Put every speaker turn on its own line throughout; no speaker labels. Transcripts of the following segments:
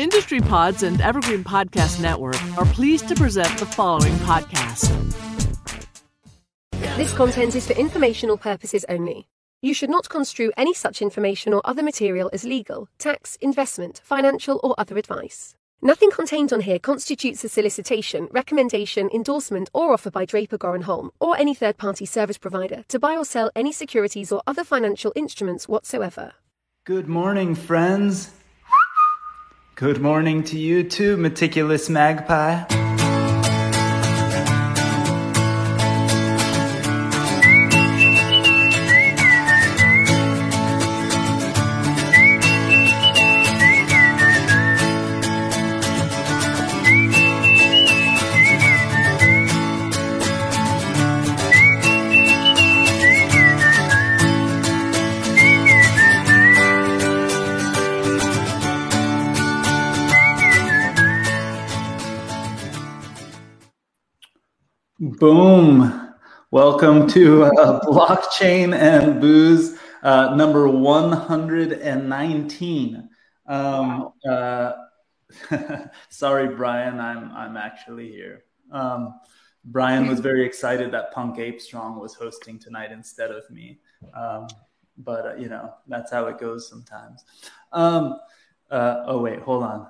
Industry Pods and Evergreen Podcast Network are pleased to present the following podcast.
This content is for informational purposes only. You should not construe any such information or other material as legal, tax, investment, financial, or other advice. Nothing contained on here constitutes a solicitation, recommendation, endorsement, or offer by Draper Goren Holm or any third party service provider to buy or sell any securities or other financial instruments whatsoever.
Good morning, friends. Good morning to you too, meticulous magpie. Boom. Welcome to uh, Blockchain and Booze uh, number 119. Um, uh, sorry, Brian, I'm, I'm actually here. Um, Brian was very excited that Punk Ape Strong was hosting tonight instead of me. Um, but, uh, you know, that's how it goes sometimes. Um, uh, oh, wait, hold on.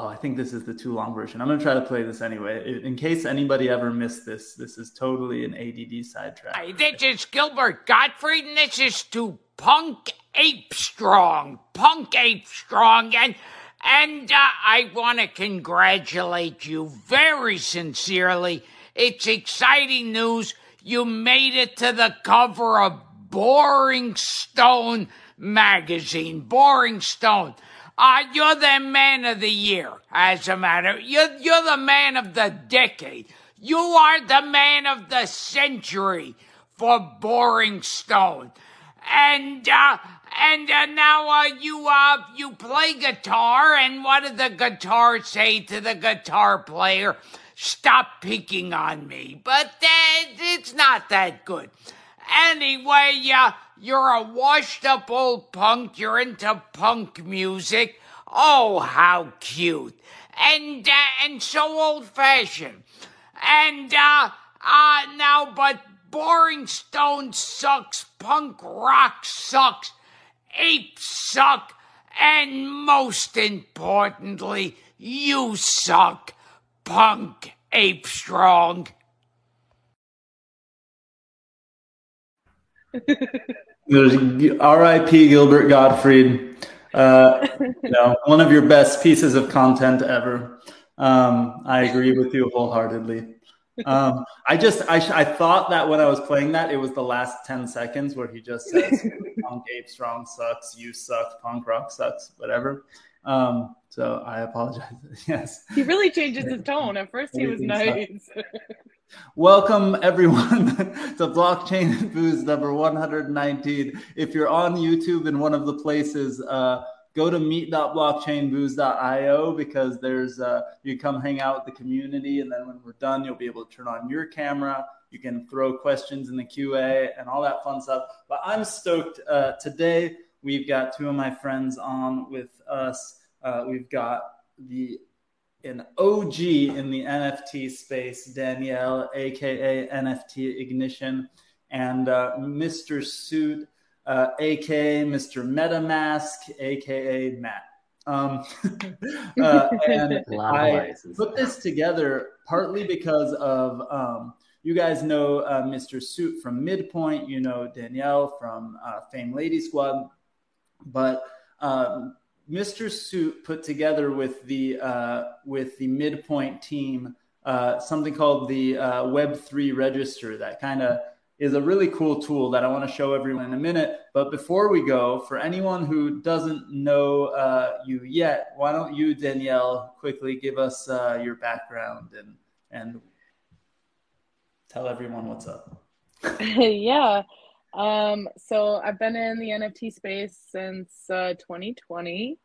Oh, I think this is the too long version. I'm to try to play this anyway. In case anybody ever missed this, this is totally an ADD sidetrack.
Hey, this is Gilbert Gottfried, and this is to Punk Ape Strong. Punk Ape Strong. And, and uh, I want to congratulate you very sincerely. It's exciting news. You made it to the cover of Boring Stone magazine. Boring Stone. Uh, you're the man of the year, as a matter. You're, you're the man of the decade. You are the man of the century for Boring Stone. And, uh, and uh, now uh, you uh, you play guitar, and what did the guitar say to the guitar player? Stop picking on me. But uh, it's not that good. Anyway, uh, you're a washed up old punk. You're into punk music. Oh, how cute. And, uh, and so old fashioned. And, uh, uh, now, but Boring Stone sucks. Punk rock sucks. Apes suck. And most importantly, you suck. Punk Ape Strong.
R.I.P. Gilbert Gottfried. Uh, you know, one of your best pieces of content ever. Um, I agree with you wholeheartedly. Um, I just I, I thought that when I was playing that, it was the last ten seconds where he just says, "Punk Ape Strong sucks, you suck, punk rock sucks, whatever." Um, so I apologize. yes,
he really changes his tone. At first, he was nice.
Welcome everyone to Blockchain and Booze number 119. If you're on YouTube in one of the places, uh, go to meet.blockchainbooze.io because there's uh, you come hang out with the community, and then when we're done, you'll be able to turn on your camera. You can throw questions in the QA and all that fun stuff. But I'm stoked uh, today. We've got two of my friends on with us. Uh, we've got the an OG in the NFT space, Danielle, aka NFT Ignition, and uh, Mr. Suit, uh, aka Mr. MetaMask, aka Matt. Um, uh, and I put this together partly because of um, you guys know uh, Mr. Suit from Midpoint, you know Danielle from uh, Fame Lady Squad, but um, Mr. Suit put together with the uh, with the midpoint team uh, something called the uh, Web3 Register that kind of is a really cool tool that I want to show everyone in a minute. But before we go, for anyone who doesn't know uh, you yet, why don't you, Danielle, quickly give us uh, your background and and tell everyone what's up?
yeah. Um, so I've been in the NFT space since uh, 2020.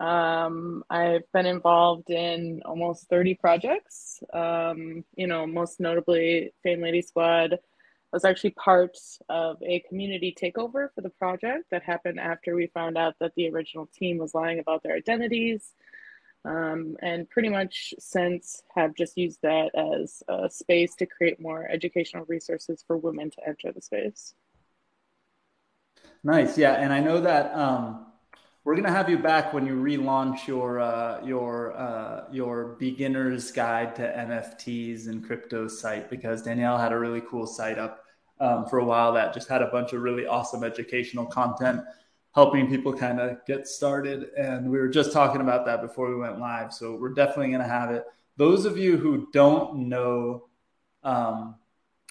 Um, I've been involved in almost 30 projects. Um, you know, most notably Fame Lady Squad. I was actually part of a community takeover for the project that happened after we found out that the original team was lying about their identities. Um, and pretty much since have just used that as a space to create more educational resources for women to enter the space.
Nice, yeah, and I know that um, we're gonna have you back when you relaunch your uh, your uh, your beginner's guide to NFTs and crypto site because Danielle had a really cool site up um, for a while that just had a bunch of really awesome educational content helping people kind of get started. And we were just talking about that before we went live. So we're definitely going to have it. Those of you who don't know, um,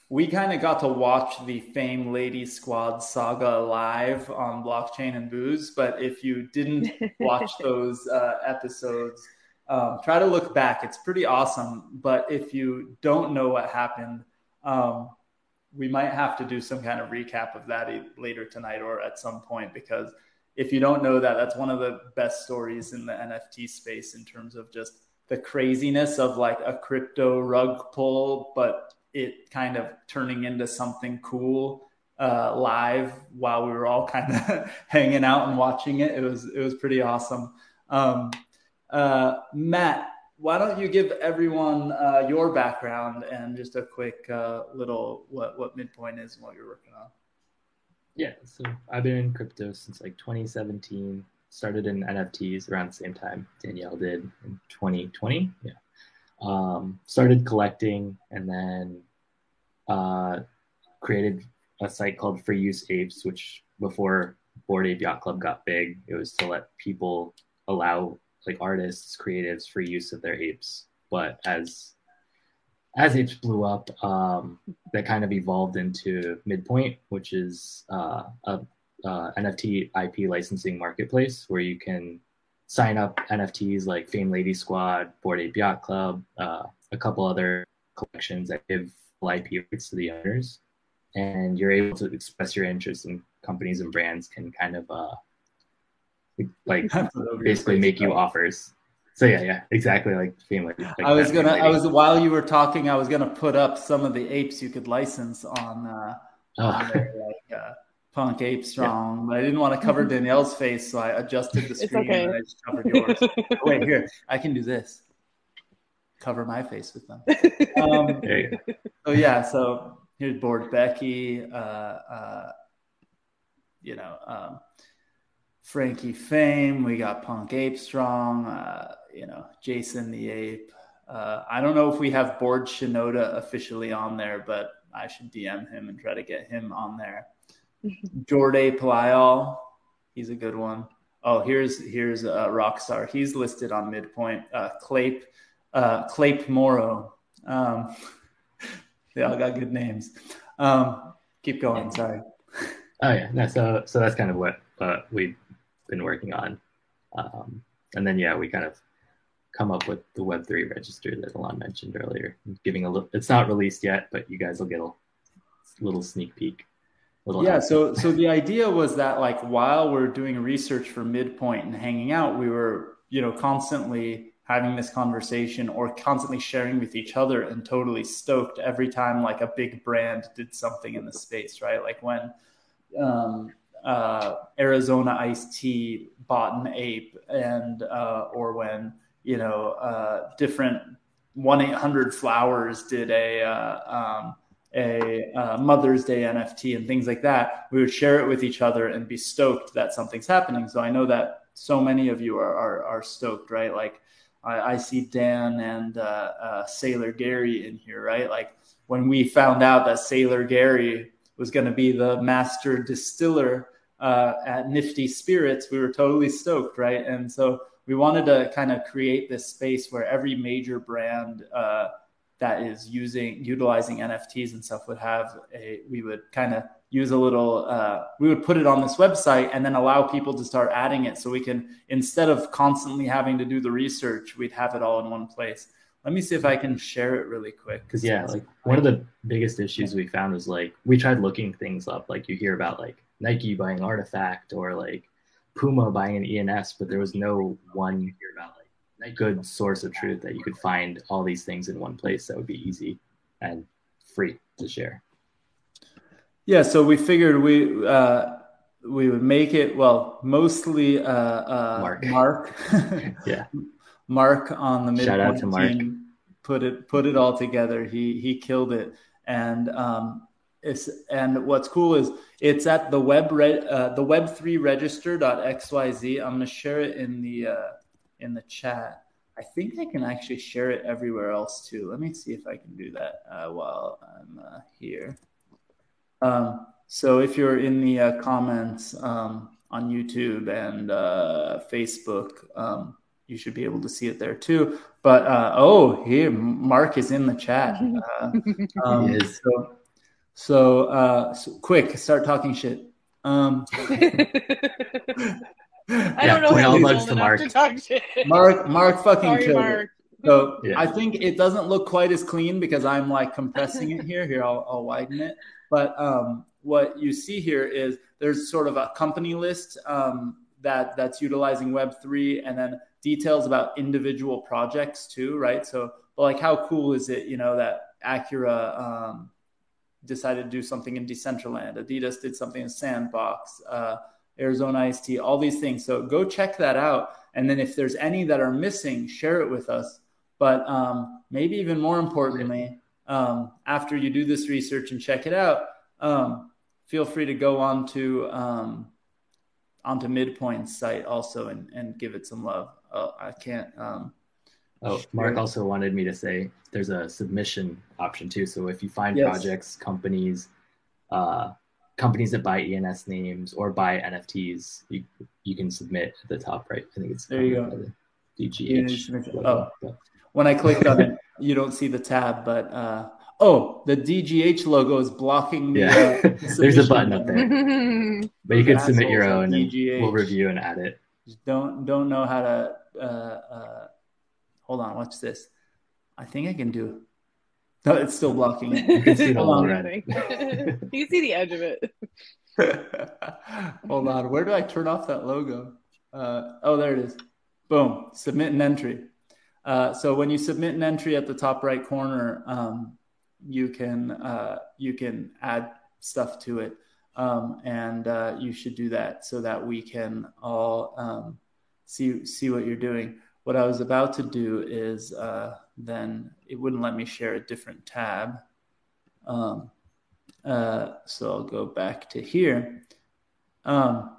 we kind of got to watch the Fame Lady Squad saga live on Blockchain and Booze. But if you didn't watch those uh, episodes, um, try to look back. It's pretty awesome. But if you don't know what happened, um, we might have to do some kind of recap of that later tonight or at some point because if you don't know that, that's one of the best stories in the NFT space in terms of just the craziness of like a crypto rug pull, but it kind of turning into something cool uh, live while we were all kind of hanging out and watching it. It was it was pretty awesome. Um, uh, Matt, why don't you give everyone uh, your background and just a quick uh, little what what midpoint is and what you're working on
yeah so i've been in crypto since like 2017 started in nfts around the same time danielle did in 2020 yeah um, started collecting and then uh, created a site called free use apes which before bored ape yacht club got big it was to let people allow like artists, creatives, free use of their apes. But as as apes blew up, um, that kind of evolved into Midpoint, which is uh, a, a NFT IP licensing marketplace where you can sign up NFTs like Fame Lady Squad, Bored Ape Yacht Club, uh, a couple other collections that give IP rights to the owners, and you're able to express your interest and companies and brands can kind of uh, like basically make you offers. So yeah, yeah, exactly like family. Like
I was gonna, I was while you were talking, I was gonna put up some of the apes you could license on, uh, oh. on their, like uh, Punk Ape Strong, yeah. but I didn't want to cover Danielle's face, so I adjusted the screen okay. and I just covered yours. Wait, here, I can do this. Cover my face with them. Um, so yeah, so here's Bored Becky. Uh, uh, you know, um, Frankie Fame. We got Punk Ape Strong. Uh, you know, Jason the Ape. Uh, I don't know if we have Bored Shinoda officially on there, but I should DM him and try to get him on there. Jorday Playal, he's a good one. Oh, here's here's uh, Rockstar. He's listed on midpoint. Uh, Clape, uh, Clape Moro. Um, they all got good names. Um, keep going. Sorry.
Oh yeah, no, so so that's kind of what uh, we've been working on. Um, and then, yeah, we kind of come up with the Web3 register that Alon mentioned earlier, giving a little, it's not released yet, but you guys will get a little sneak peek.
Yeah. So, so the idea was that like, while we're doing research for midpoint and hanging out, we were, you know, constantly having this conversation or constantly sharing with each other and totally stoked every time like a big brand did something in the space, right? Like when, um, uh, Arizona iced tea bought an ape, and uh, or when you know uh, different one eight hundred flowers did a uh, um, a uh, Mother's Day NFT and things like that, we would share it with each other and be stoked that something's happening. So I know that so many of you are are, are stoked, right? Like I, I see Dan and uh, Sailor Gary in here, right? Like when we found out that Sailor Gary was going to be the master distiller uh, at Nifty Spirits, we were totally stoked, right? And so we wanted to kind of create this space where every major brand uh, that is using utilizing NFTs and stuff would have a. We would kind of use a little. Uh, we would put it on this website and then allow people to start adding it, so we can instead of constantly having to do the research, we'd have it all in one place. Let me see if I can share it really quick.
Because yeah, like one of the biggest issues we found was like we tried looking things up. Like you hear about like Nike buying RTFKT or like Puma buying an ENS, but there was no one you hear about good source of truth that you could find all these things in one place that would be easy and free to share.
Yeah, so we figured we uh, we would make it well mostly uh, uh,
Mark.
Mark.
yeah,
Mark on the
Shout out to Mark.
team put it put it all together. He he killed it, and um, it's and what's cool is it's at the web re, uh, the web three register.xyz. I'm gonna share it in the uh, in the chat. I think I can actually share it everywhere else too. Let me see if I can do that uh, while I'm uh, here. Um, so if you're in the uh, comments um, on YouTube and uh, Facebook, um, you should be able to see it there too. But uh, oh, here Mark is in the chat. Uh, um,
He is.
So, so, uh, so quick, start talking shit.
I
Yeah,
don't know
point
how
all
he's
to
enough
Mark.
to talk shit.
Mark, Mark fucking
Sorry,
killed
Mark.
it. So
Yeah.
I think it doesn't look quite as clean because I'm like compressing it here. Here, I'll, I'll widen it. But um, what you see here is there's sort of a company list um, that that's utilizing Web three, and then details about individual projects too, right? So, like, how cool is it, you know, that Acura um, decided to do something in Decentraland, Adidas did something in Sandbox, uh, Arizona Ice Tea, all these things. So go check that out, and then if there's any that are missing, share it with us. But um, maybe even more importantly, um, after you do this research and check it out, um, feel free to go on to um, onto Midpoint's site also and, and give it some love. Uh, I can't. Um,
Oh, Mark
Sure.
also wanted me to say there's a submission option too. So if you find
Yes.
projects, companies, uh, companies that buy ENS names or buy NFTs, you you can submit at the top right. I think it's
There you go.
the DGH.
Oh.
But-
when I clicked on it, you don't see the tab, but uh, oh, the DGH logo is blocking the.
Yeah. There's a button up there. But you can submit your own and
DGH.
we'll review and add it.
Just don't don't know how to. Uh, uh, hold on, watch this. I think I can do. No, it's still blocking it.
You can see the red.
you see the edge of it.
Hold on, where do I turn off that logo? Uh, oh, there it is. Boom, submit an entry. Uh, so when you submit an entry at the top right corner, um, you can uh, you can add stuff to it, um, and uh, you should do that so that we can all um, see see what you're doing. What I was about to do is uh, then it wouldn't let me share a different tab. Um, uh, so I'll go back to here. Um,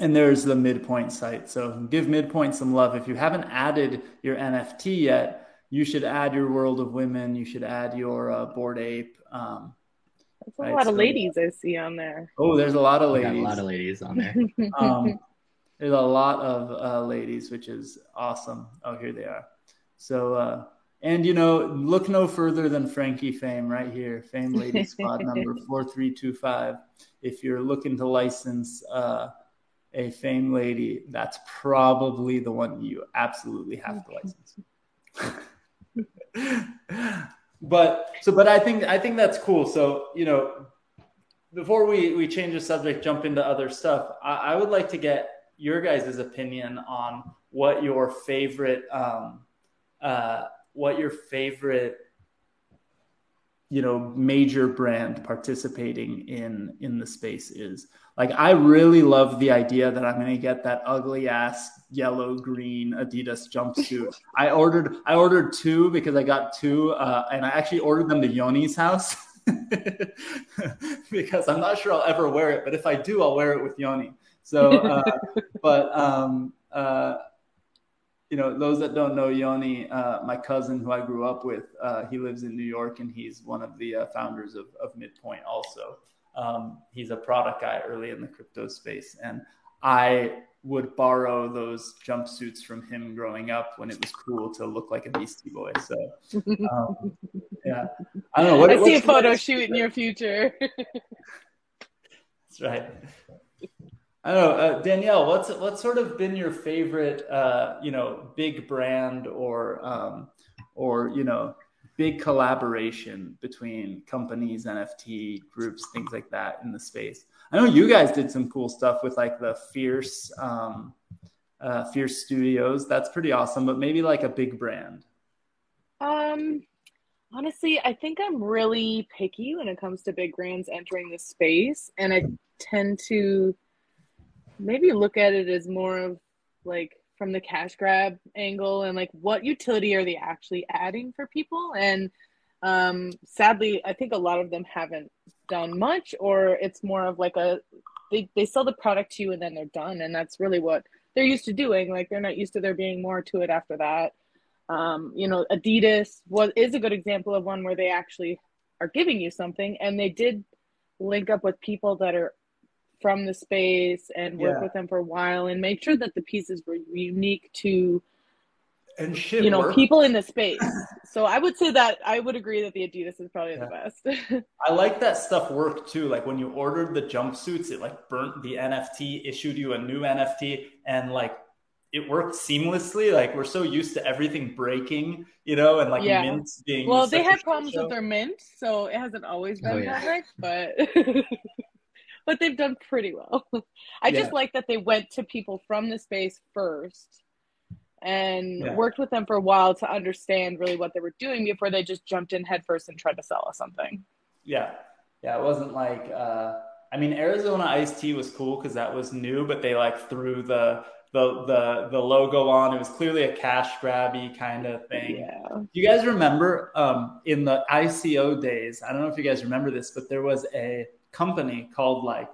and there's the midpoint site. So give midpoint some love. If you haven't added your NFT yet, you should add your World of Women. You should add your uh, Bored Ape. Um,
That's a
Right,
lot
so-
of ladies I see on there.
oh, there's a lot of
We got
ladies.
a lot of ladies on there.
um, there's a lot of uh, ladies, which is awesome. Oh, here they are. So, uh, and you know, look no further than Frankie Fame right here, Fame Lady Squad number four three two five. If you're looking to license uh, a Fame Lady, that's probably the one you absolutely have to license. but so, but I think I think that's cool. So, you know, before we we change the subject, jump into other stuff, I, I would like to get your guys' opinion on what your favorite um, uh, what your favorite you know major brand participating in in the space is. Like i really love the idea that i'm going to get that ugly ass yellow green adidas jumpsuit. I ordered i ordered two because i got two uh, and i actually ordered them to yoni's house. Because i'm not sure i'll ever wear it but if i do i'll wear it with yoni. So uh, but um uh you know, those that don't know Yoni, uh, my cousin who I grew up with, uh, he lives in New York and he's one of the uh, founders of, of Midpoint also. Um, he's a product guy early in the crypto space. And I would borrow those jumpsuits from him growing up when it was cool to look like a Beastie Boy. So, um, yeah. I don't know. What,
I see a photo shoot in your future.
That's right. I don't know, uh, Danielle. What's what's sort of been your favorite, uh, you know, big brand or um, or you know, big collaboration between companies, NFT groups, things like that in the space? I know you guys did some cool stuff with like the Fierce, um, uh, Fierce Studios. That's pretty awesome. But maybe like a big brand.
Um, honestly, I think I'm really picky when it comes to big brands entering the space, and I tend to maybe look at it as more of like from the cash grab angle and like what utility are they actually adding for people? And um sadly i think a lot of them haven't done much or it's more of like a they, they sell the product to you and then they're done. And that's really what they're used to doing. Like they're not used to there being more to it after that. Um, you know adidas was is a good example of one where they actually are giving you something and they did link up with people that are from the space and work
Yeah.
with them for a while and make sure that the pieces were unique to
And shit
you know
worked.
people in the space so i would say that i would agree that the adidas is probably the best
I like that stuff worked too. Like when you ordered the jumpsuits, it like burnt the NFT, issued you a new NFT, and like it worked seamlessly. Like we're so used to everything breaking, you know, and like
Yeah.
mints being.
well they
such
had problems
show.
with their mint so it hasn't always oh, been
Oh, yeah.
perfect but but they've done pretty well i
Yeah.
just like that they went to people from the space first and
Yeah.
worked with them for a while to understand really what they were doing before they just jumped in headfirst and tried to sell us something
Yeah, yeah. It wasn't like. uh I mean, Arizona iced tea was cool because that was new, but they like threw the the the the logo on. It was clearly a cash grabby kind of thing.
yeah
Do you guys remember um, in the ICO days? I don't know if you guys remember this, but there was a company called like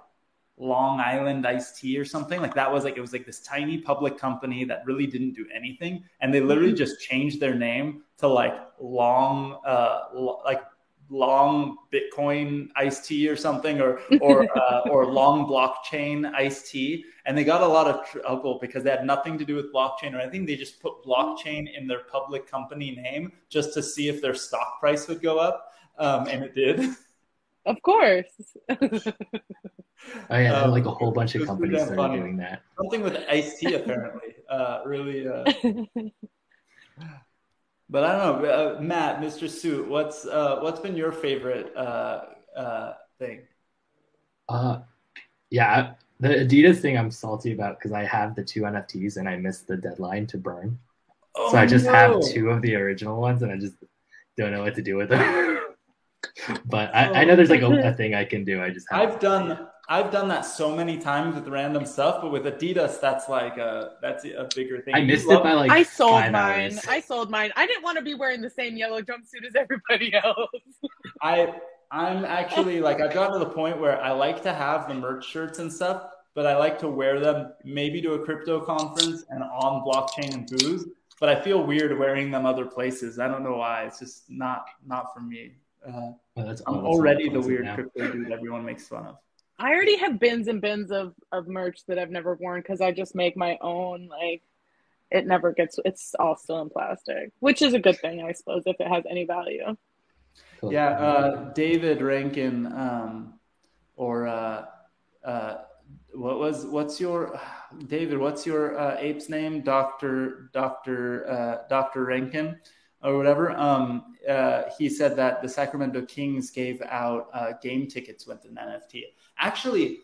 Long Island Iced Tea or something like that. Was like it was like this tiny public company that really didn't do anything, and they literally just changed their name to like Long, uh, lo- like Long Bitcoin Iced Tea or something, or or uh, or Long Blockchain Iced Tea, and they got a lot of trouble because they had nothing to do with blockchain or anything. They just put blockchain in their public company name just to see if their stock price would go up, um, and it did.
of course
Oh yeah,
Um,
like a whole bunch of companies
damn
started
funny.
doing that.
Something with iced tea, apparently. Uh, really. Uh, but I don't know, uh, Matt, Mr. Suit. What's uh, what's been your favorite uh, uh, thing?
Uh, yeah, the Adidas thing I'm salty about because I have the two NFTs and I missed the deadline to burn. Oh, so I just have
Oh,
two of the original ones and I just don't know what to do with them. but I, I know oh. there's like a, a thing I can do. I just have
I've done I've done that so many times with random stuff, but with Adidas, that's like a that's a bigger thing.
I missed it by like
i sold
five
mine
hours.
i sold mine i didn't want to be wearing the same yellow jumpsuit as everybody else
I I'm actually like I've gotten to the point where I like to have the merch shirts and stuff, but I like to wear them maybe to a crypto conference and on blockchain and booze. But I feel weird wearing them other places. I don't know why. It's just not not for me. Uh,
Oh, that's
I'm
oh, that's
already the weird
now.
crypto dude everyone makes fun of.
I already have bins and bins of, of merch that I've never worn because I just make my own. Like, it never gets, it's all still in plastic, which is a good thing, I suppose, if it has any value.
Cool.
Yeah, uh, David Rankin, um, or uh, uh, what was what's your David? What's your uh, ape's name? Doctor Doctor uh, Doctor Rankin, or whatever. Um, uh, he said that the Sacramento Kings gave out uh, game tickets with an NFT. Actually,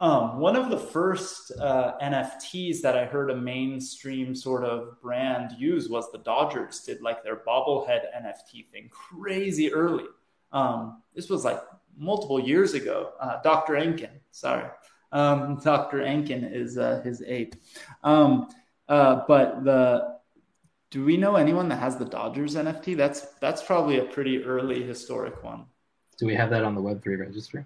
um, one of the first uh, NFTs that I heard a mainstream sort of brand use was the Dodgers did like their bobblehead NFT thing crazy early. Um, this was like multiple years ago. Uh, Dr. Enkin, sorry. Um, Dr. Enkin is uh, his ape. Um, uh, but the do we know anyone that has the Dodgers NFT? That's that's probably a pretty early historic one.
Do we have that on the Web3 registry?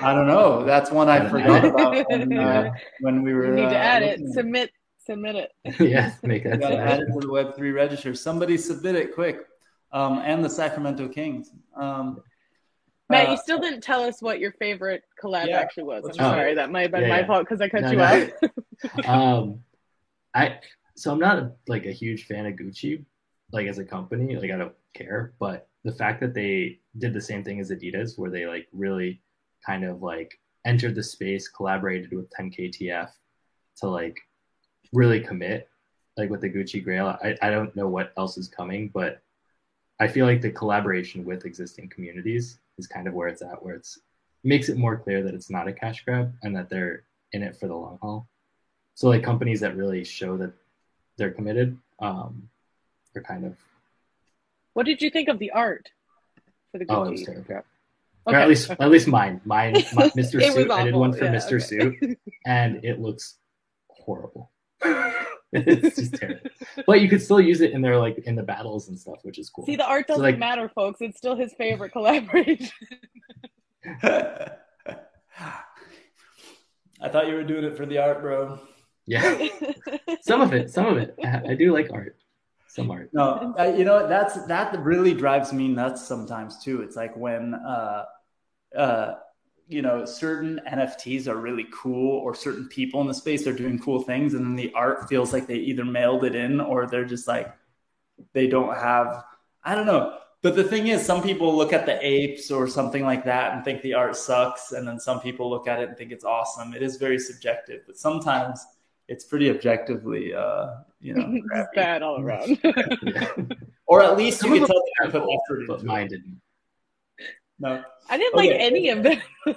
I don't know. That's one I
Gotta
forgot
add it.
about when, uh, when we were.
You need to
uh,
add it,
looking at
submit, submit it.
yeah, make that.
Got to add it to the Web3 register. Somebody submit it quick. Um, and the Sacramento Kings. Um,
Matt,
uh,
you still didn't tell us what your favorite collab
Yeah,
actually was. I'm
let's
try.
sorry, that might have been
Yeah,
my
yeah.
fault because I cut
No,
you
no.
out.
um, I so I'm not like a huge fan of Gucci, like as a company. Like I don't care, but the fact that they did the same thing as Adidas, where they like really kind of like entered the space, collaborated with 10KTF to like really commit, like with the Gucci Grail. I, I don't know what else is coming, but I feel like the collaboration with existing communities is kind of where it's at, where it's makes it more clear that it's not a cash grab and that they're in it for the long haul. So like companies that really show that they're committed um, are kind of,
What did you think of the art for the Gucci?
oh, it was terrible.
Okay.
Or at least at least mine, mine, my, Mr.
It was
Suit. I did one for
yeah,
Mr.
okay.
Suit, and it looks horrible. it's just terrible. But you could still use it in their like in the battles and stuff, which is cool.
See, the art doesn't
like-
matter, folks. It's still his favorite collaboration.
I thought you were doing it for the art, bro.
Yeah, some of it, some of it. I, I do like art. Some art.
No, uh, you know that's that really drives me nuts sometimes too. It's like when uh, uh, you know certain NFTs are really cool, or certain people in the space are doing cool things, and then the art feels like they either mailed it in or they're just like they don't have. I don't know. But the thing is, some people look at the apes or something like that and think the art sucks, and then some people look at it and think it's awesome. It is very subjective, but sometimes it's pretty objectively, uh, you know,
It's bad all around.
Yeah.
or at least you
of
can
them
tell they
are
put
cool,
effort
but
into
mine didn't.
No,
I didn't like any of them.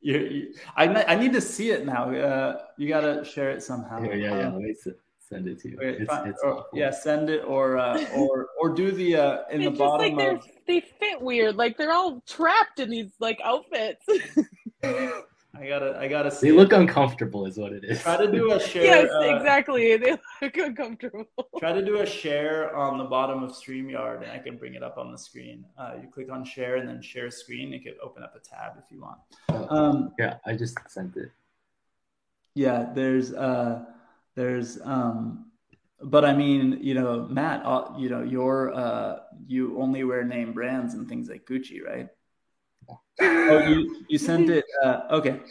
you, you, I, I need to see it now. Uh, you gotta share it somehow.
Yeah, yeah, yeah.
Um,
Let me send it to you.
wait,
It's, it's
or- yeah, send it or uh, or or do the uh, in the
it's just
bottom
they're
of.
they fit weird. Like they're all trapped in these like outfits.
I gotta I gotta see.
They
it.
look uncomfortable, is what it is.
Try to do a share.
yes,
uh,
exactly. They look uncomfortable.
Try to do a share on the bottom of StreamYard, and I can bring it up on the screen. Uh, you click on share and then share screen. It could open up a tab if you want.
Oh,
Um,
yeah, I just sent it.
yeah, there's uh, there's um, but I mean, you know, Matt, uh, you know, you're uh, you only wear name brands and things like Gucci, right? Oh, you you sent it. Uh, okay.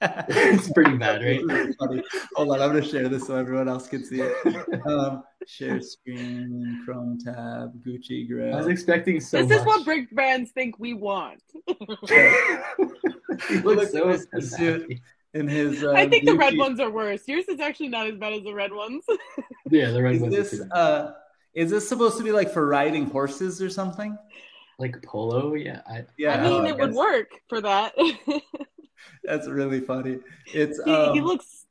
It's pretty bad, right?
This. Hold on, I'm gonna share this so everyone else can see it. Um, share screen, Chrome tab, Gucci grab.
I was expecting so
this
much.
is what brick brands think we want.
he looks
at
so
this suit. In his, uh,
I think the red ones are worse. Yours is actually not as bad as the red ones.
Yeah, the red
Is
ones are
this
bad.
uh, is this supposed to be like for riding horses or something?
Like polo. Yeah, I,
Yeah,
I mean,
I
it would work for that.
That's really funny. It's
he
um,
looks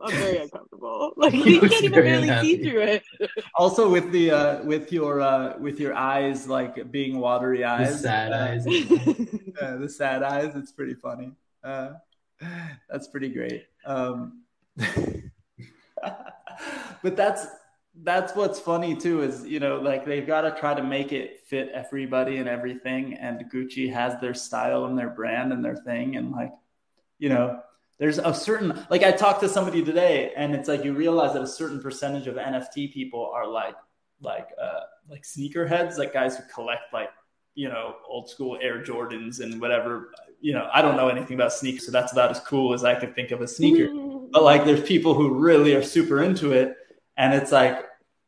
uh, very uncomfortable. Like
He
you can't even
very
barely see through it.
also with the uh, with your uh, with your eyes like being watery eyes,
the
eyes,
sad
uh,
eyes.
uh, the sad eyes. It's pretty funny. Uh, that's pretty great. Um, but that's that's what's funny too is you know like they've got to try to make it fit everybody and everything and gucci has their style and their brand and their thing and like you know there's a certain like i talked to somebody today and it's like you realize that a certain percentage of nft people are like like uh like sneakerheads like guys who collect like you know old school air jordans and whatever you know i don't know anything about sneakers so that's about as cool as i could think of a sneaker. But like there's people who really are super into it and it's like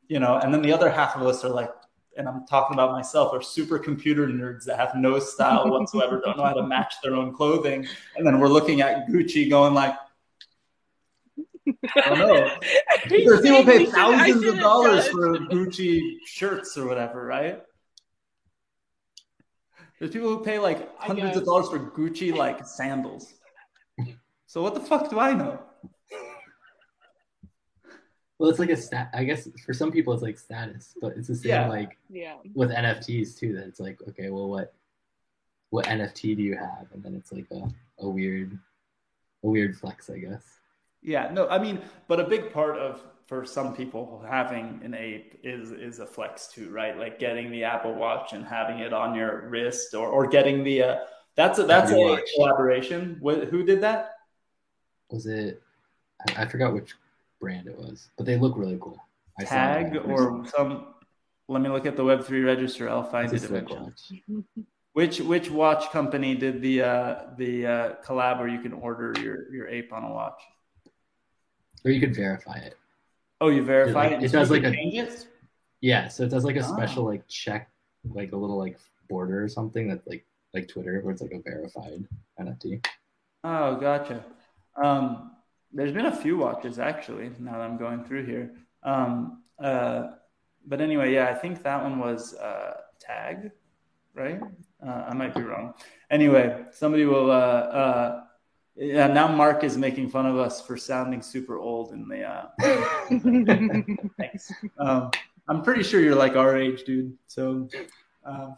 you know and then the other half of us are like and i'm talking about myself are super computer nerds that have no style whatsoever don't know how to match their own clothing. And then we're looking at gucci going like i don't know. There's people pay thousands of dollars for gucci shirts or whatever right? There's people who pay like hundreds of dollars for gucci like sandals. So what the fuck do i know
Well, it's like a stat. I guess for some people it's like status, but it's the same
Yeah.
like
Yeah.
with NFTs too. That it's like, okay, well, what what NFT do you have? And then it's like a, a weird a weird flex, I guess.
Yeah, no, I mean, but a big part of for some people having an ape is is a flex too, right? Like getting the Apple Watch and having it on your wrist, or or getting the uh, that's a that's
Apple
a
Watch.
collaboration. Wh- who did that?
Was it? I, I forgot which brand it was, but they look really cool. I
Tag
it.
or some? Let me look at the Web three register. I'll find
It's
it
a watch.
Which which watch company did the uh, the uh, collab where you can order your your ape on a watch?
Or you could verify it.
Oh, you verify
It,
it.
like, it
so
does like
can
a-. Yeah, so it does like a
Ah.
special like check, like a little like border or something that's like like Twitter, where it's like a verified NFT.
Oh, gotcha. Um, there's been a few watches actually. Now that I'm going through here, um, uh, but anyway, yeah, I think that one was uh, Tag, right? Uh, I might be wrong. Anyway, somebody will. Uh, uh, yeah, now Mark is making fun of us for sounding super old in the. Uh, thanks. Um, I'm pretty sure you're like our age, dude. So, um,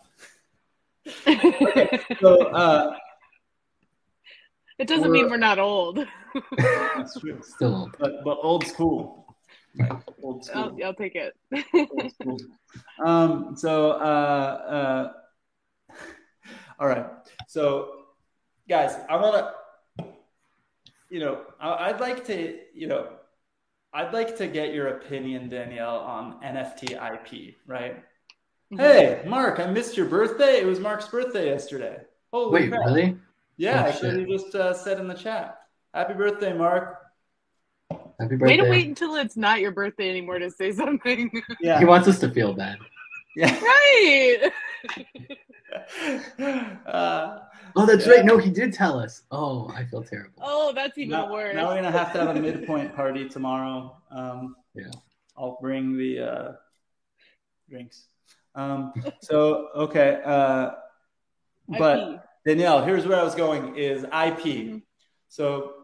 so uh,
It doesn't
We're-
mean we're not old.
That's true.
Still old.
But but old school. Old school.
I'll, I'll take it.
Um. So. Uh. Uh. All right. So, guys, I want to. You know, I, I'd like to. You know, I'd like to get your opinion, Danielle, on NFT IP. Right. Hey, Mark, I missed your birthday. It was Mark's birthday yesterday. Holy
Wait,
crap.
really?
Yeah,
Oh,
I could
shit.
have just uh, said in the chat. Happy birthday, Mark.
Happy
Way
birthday.
to wait until it's not your birthday anymore to say something.
Yeah.
He wants us to feel bad.
yeah.
right.
uh,
Oh, that's
Yeah.
right. No, he did tell us. Oh, I feel terrible.
Oh, that's even
now,
worse.
now we're gonna have to have a midpoint party tomorrow. Um,
Yeah.
I'll bring the uh, drinks. Um, so okay, uh, but
IP.
Danielle, here's where I was going: is IP.
Mhm.
So,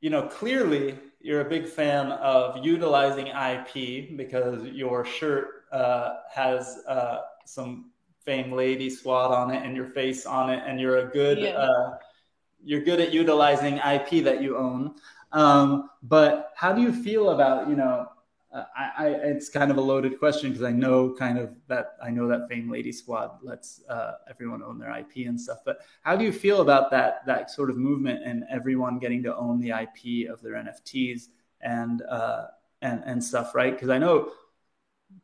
you know, clearly you're a big fan of utilizing IP because your shirt uh, has uh, some fame lady squad on it and your face on it, and you're a good
Yeah.
uh, you're good at utilizing IP that you own. Um, but how do you feel about you know? Uh, I, I, it's kind of a loaded question because I know kind of that I know that Fame Lady Squad lets uh, everyone own their IP and stuff. But how do you feel about that that sort of movement and everyone getting to own the IP of their NFTs and uh, and and stuff, right? Because I know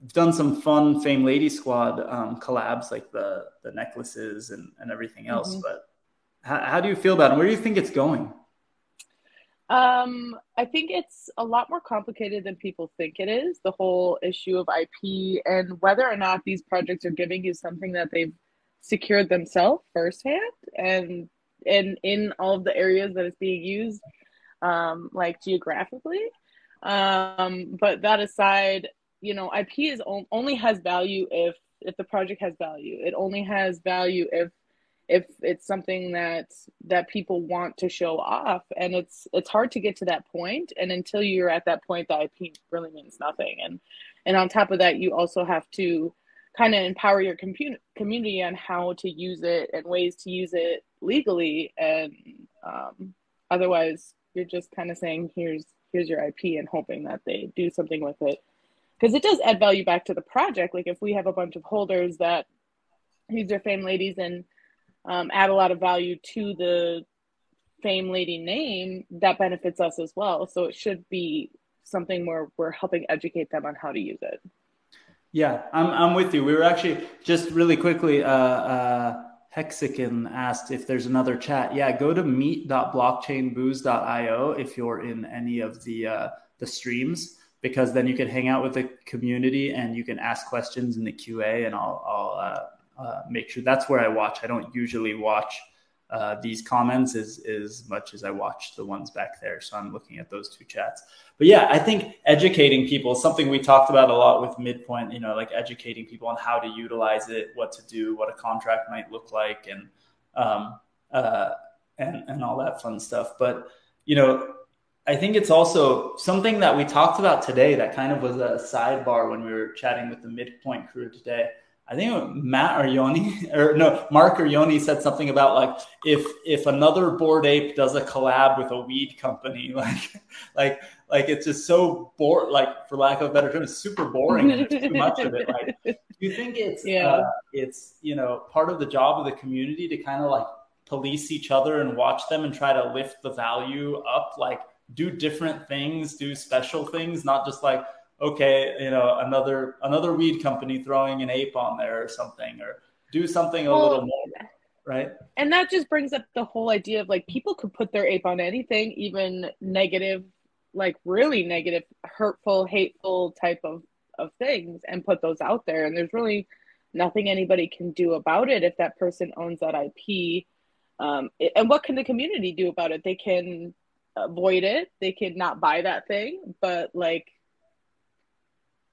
you've done some fun Fame Lady Squad um, collabs like the the necklaces and, and everything else.
Mhm.
But how, how do you feel about it? Where do you think it's going?
Um, I think it's a lot more complicated than people think it is. The whole issue of IP and whether or not these projects are giving you something that they've secured themselves firsthand and and in all of the areas that it's being used, um, like geographically. Um, but that aside, you know, IP is on, only has value if if the project has value. It only has value if if it's something that that people want to show off. And it's it's hard to get to that point. And until you're at that point the ip really means nothing. And and on top of that you also have to kind of empower your compu- community on how to use it and ways to use it legally. And um, otherwise you're just kind of saying here's here's your ip and hoping that they do something with it. Because it does add value back to the project. Like if we have a bunch of holders that use their fame ladies and um, add a lot of value to the fame lady name that benefits us as well so it should be something where we're helping educate them on how to use it
Yeah, I'm, I'm with you. We were actually just really quickly. Uh, uh, Hexican asked if there's another chat. Yeah, go to meet.blockchainbooze.io if you're in any of the uh, the streams, because then you can hang out with the community and you can ask questions in the QA, and I'll I'll uh, make sure that's where I watch. I don't usually watch uh, these comments as as much as I watch the ones back there, so I'm looking at those two chats but yeah, I think educating people is something we talked about a lot with Midpoint, you know, like educating people on how to utilize it, what to do, what a contract might look like, and um, uh, and and all that fun stuff. But you know, I think it's also something that we talked about today that kind of was a sidebar when we were chatting with the Midpoint crew today. I think Matt or Yoni or no, Mark or Yoni said something about like if if another bored ape does a collab with a weed company, like like like it's just so bored like for lack of a better term, it's super boring there's too much of it. Like do you think it's
Yeah.
uh, it's you know part of the job of the community to kind of like police each other and watch them and try to lift the value up, like do different things, do special things, not just like okay, you know, another another weed company throwing an ape on there or something, or do something a
Well,
little more, right?
and that just brings up the whole idea of like people could put their ape on anything even negative like really negative hurtful hateful type of of things and put those out there. And there's really nothing anybody can do about it if that person owns that ip um, and what can the community do about it? They can avoid it. They can not buy that thing. But like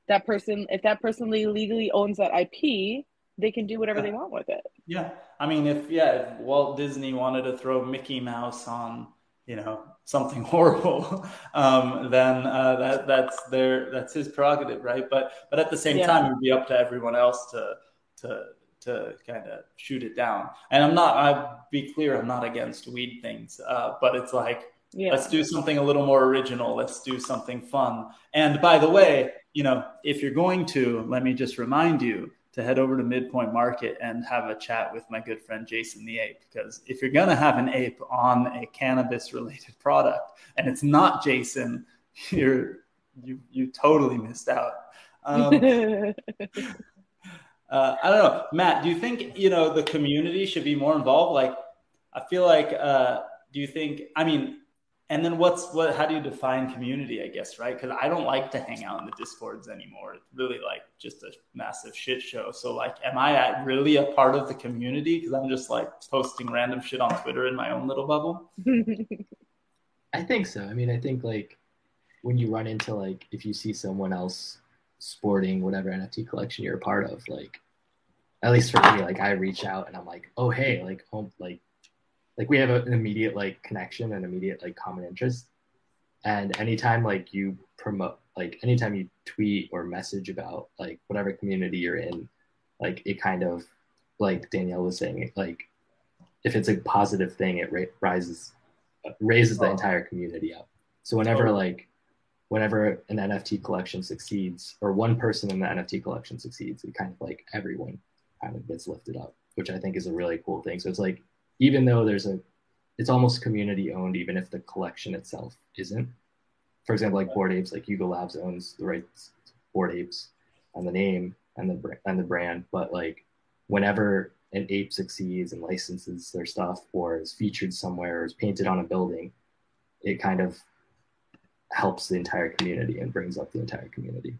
that person if that person legally owns that ip they can do whatever they want with it
Yeah, I mean, if yeah, if Walt Disney wanted to throw Mickey Mouse on, you know, something horrible, um, then uh, that that's their that's his prerogative, right? But but at the same
Yeah.
time, it would be up to everyone else to to to kind of shoot it down. And I'm not. I be clear, I'm not against weed things, uh, but it's like
Yeah.
let's do something a little more original. Let's do something fun. And by the way, you know, if you're going to, let me just remind you to head over to Midpoint Market and have a chat with my good friend Jason the Ape. Because if you're going to have an ape on a cannabis related product and it's not Jason, you're you you totally missed out. Um, uh, I don't know, Matt. Do you think you know the community should be more involved? Like, I feel like, uh, do you think? I mean, and then what's what? How do you define community? I guess right because I don't like to hang out in the discords anymore. It's really like just a massive shit show. So like, am I at really a part of the community? Because I'm just like posting random shit on Twitter in my own little bubble.
I think so. I mean, I think like when you run into like if you see someone else sporting whatever NFT collection you're a part of, like at least for me, like I reach out and I'm like, oh hey, like home, like like we have a, an immediate like connection, and immediate like common interest, and anytime like you promote, like anytime you tweet or message about like whatever community you're in, like it kind of like Danielle was saying, like if it's a positive thing, it ra- rises raises the
Oh.
entire community up. So whenever like whenever an NFT collection succeeds or one person in the NFT collection succeeds, it kind of like everyone kind of gets lifted up, which I think is a really cool thing. So it's like even though there's a it's almost community owned even if the collection itself isn't. For example, like Bored Apes, like Yuga Labs owns the rights to Bored Apes and the name and the and the brand, but like whenever an ape succeeds and licenses their stuff or is featured somewhere or is painted on a building, it kind of helps the entire community and brings up the entire community.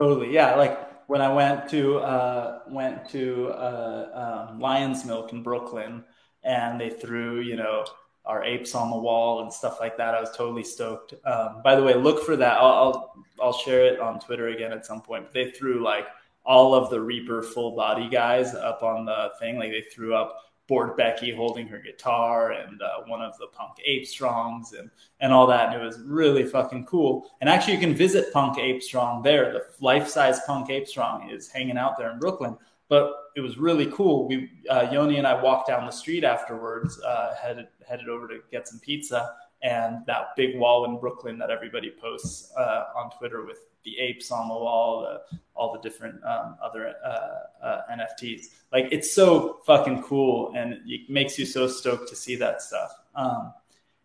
Totally, yeah. Like when I went to uh, went to uh, um, Lion's Milk in Brooklyn, and they threw you know our apes on the wall and stuff like that. I was totally stoked. Um, by the way, look for that. I'll, I'll I'll share it on Twitter again at some point. But they threw like all of the Reaper full body guys up on the thing. Like they threw up Bored Becky holding her guitar and uh, one of the Punk Ape Strongs and and all that. And it was really fucking cool. And actually, you can visit Punk Ape Strong there. The life size Punk Ape Strong is hanging out there in Brooklyn. But it was really cool. We uh, Yoni and I walked down the street afterwards, uh, headed headed over to get some pizza, and that big wall in Brooklyn that everybody posts uh, on Twitter with the apes on the wall, the, all the different um, other uh, uh, NFTs. Like it's so fucking cool, and it makes you so stoked to see that stuff. Um,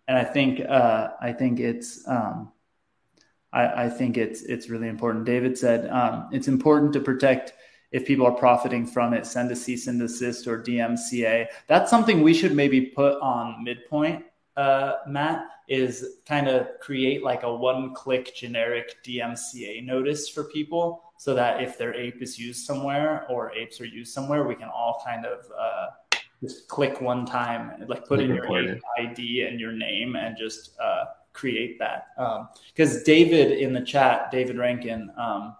and I think uh, I think it's um, I, I, think it's it's really important. David said um, it's important to protect if people are profiting from it. Send a cease and desist or DMCA. That's something we should maybe put on midpoint. Uh, Matt is kind of create like a one-click generic DMCA notice for people, so that if their ape is used somewhere or apes are used somewhere, we can all kind of uh, just click one time, like put in your ape. ID and your name, and just uh, create that. Because David in the chat, David Rankin, um,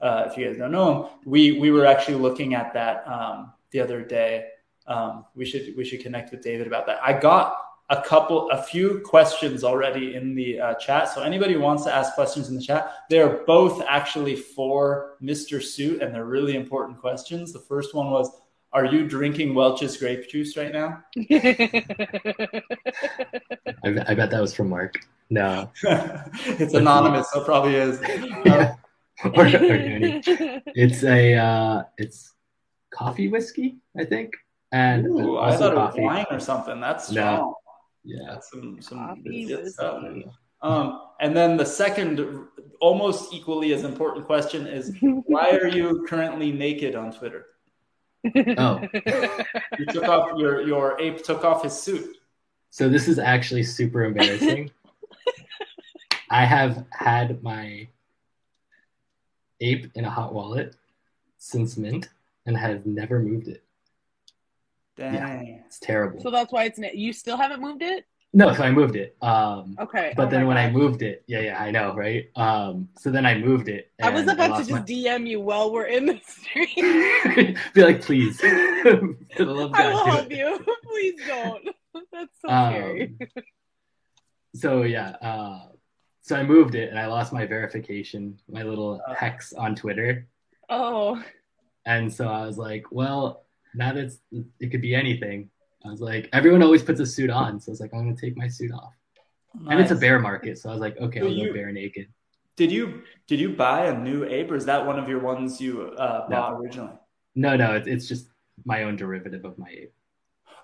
uh, if you guys don't know him, we we were actually looking at that um, the other day. Um, we should we should connect with David about that. I got a couple, a few questions already in the uh, chat. So anybody who wants to ask questions in the chat, they're both actually for Mr. Suit, and they're really important questions. The first one was, "Are you drinking Welch's grape juice right now?"
I, bet- I bet that was from Mark. No.
it's anonymous, so it probably is. Um,
or. It's a uh, it's coffee whiskey, I think, and
ooh, I thought it was wine or something. That's
No.
strong.
Yeah.
Some some
Coffee
legit stuff.
some-
Um, and then the second, almost equally as important question is, why are you currently naked on Twitter?
Oh,
You took off your your ape took off his suit.
so this is actually super embarrassing. I have had my ape in a hot wallet since mint and have never moved it.
Dang.
It's terrible.
so that's why it's you still haven't moved it.
no, so I moved it. Um,
Okay.
but
Oh
then
my
when I moved it, yeah, yeah, I know, right? Um, so then I moved it.
I was
and
about to just
my-
DM you while we're in the stream.
Be like, please, for love of
I will help
it.
you. Please don't. That's so
Um,
scary.
So yeah, uh, so I moved it and I lost my verification, my little
Uh.
hex on Twitter,
Oh.
And so I was like, well, now that it could be anything, I was like, everyone always puts a suit on. So I was like, I'm going to take my suit off. Nice. And it's a bear market. So I was like, okay, I'll you, go bare naked.
Did you did you buy a new ape or is that one of your ones you uh, bought no. originally?
No, no, it's, it's just my own derivative of my ape.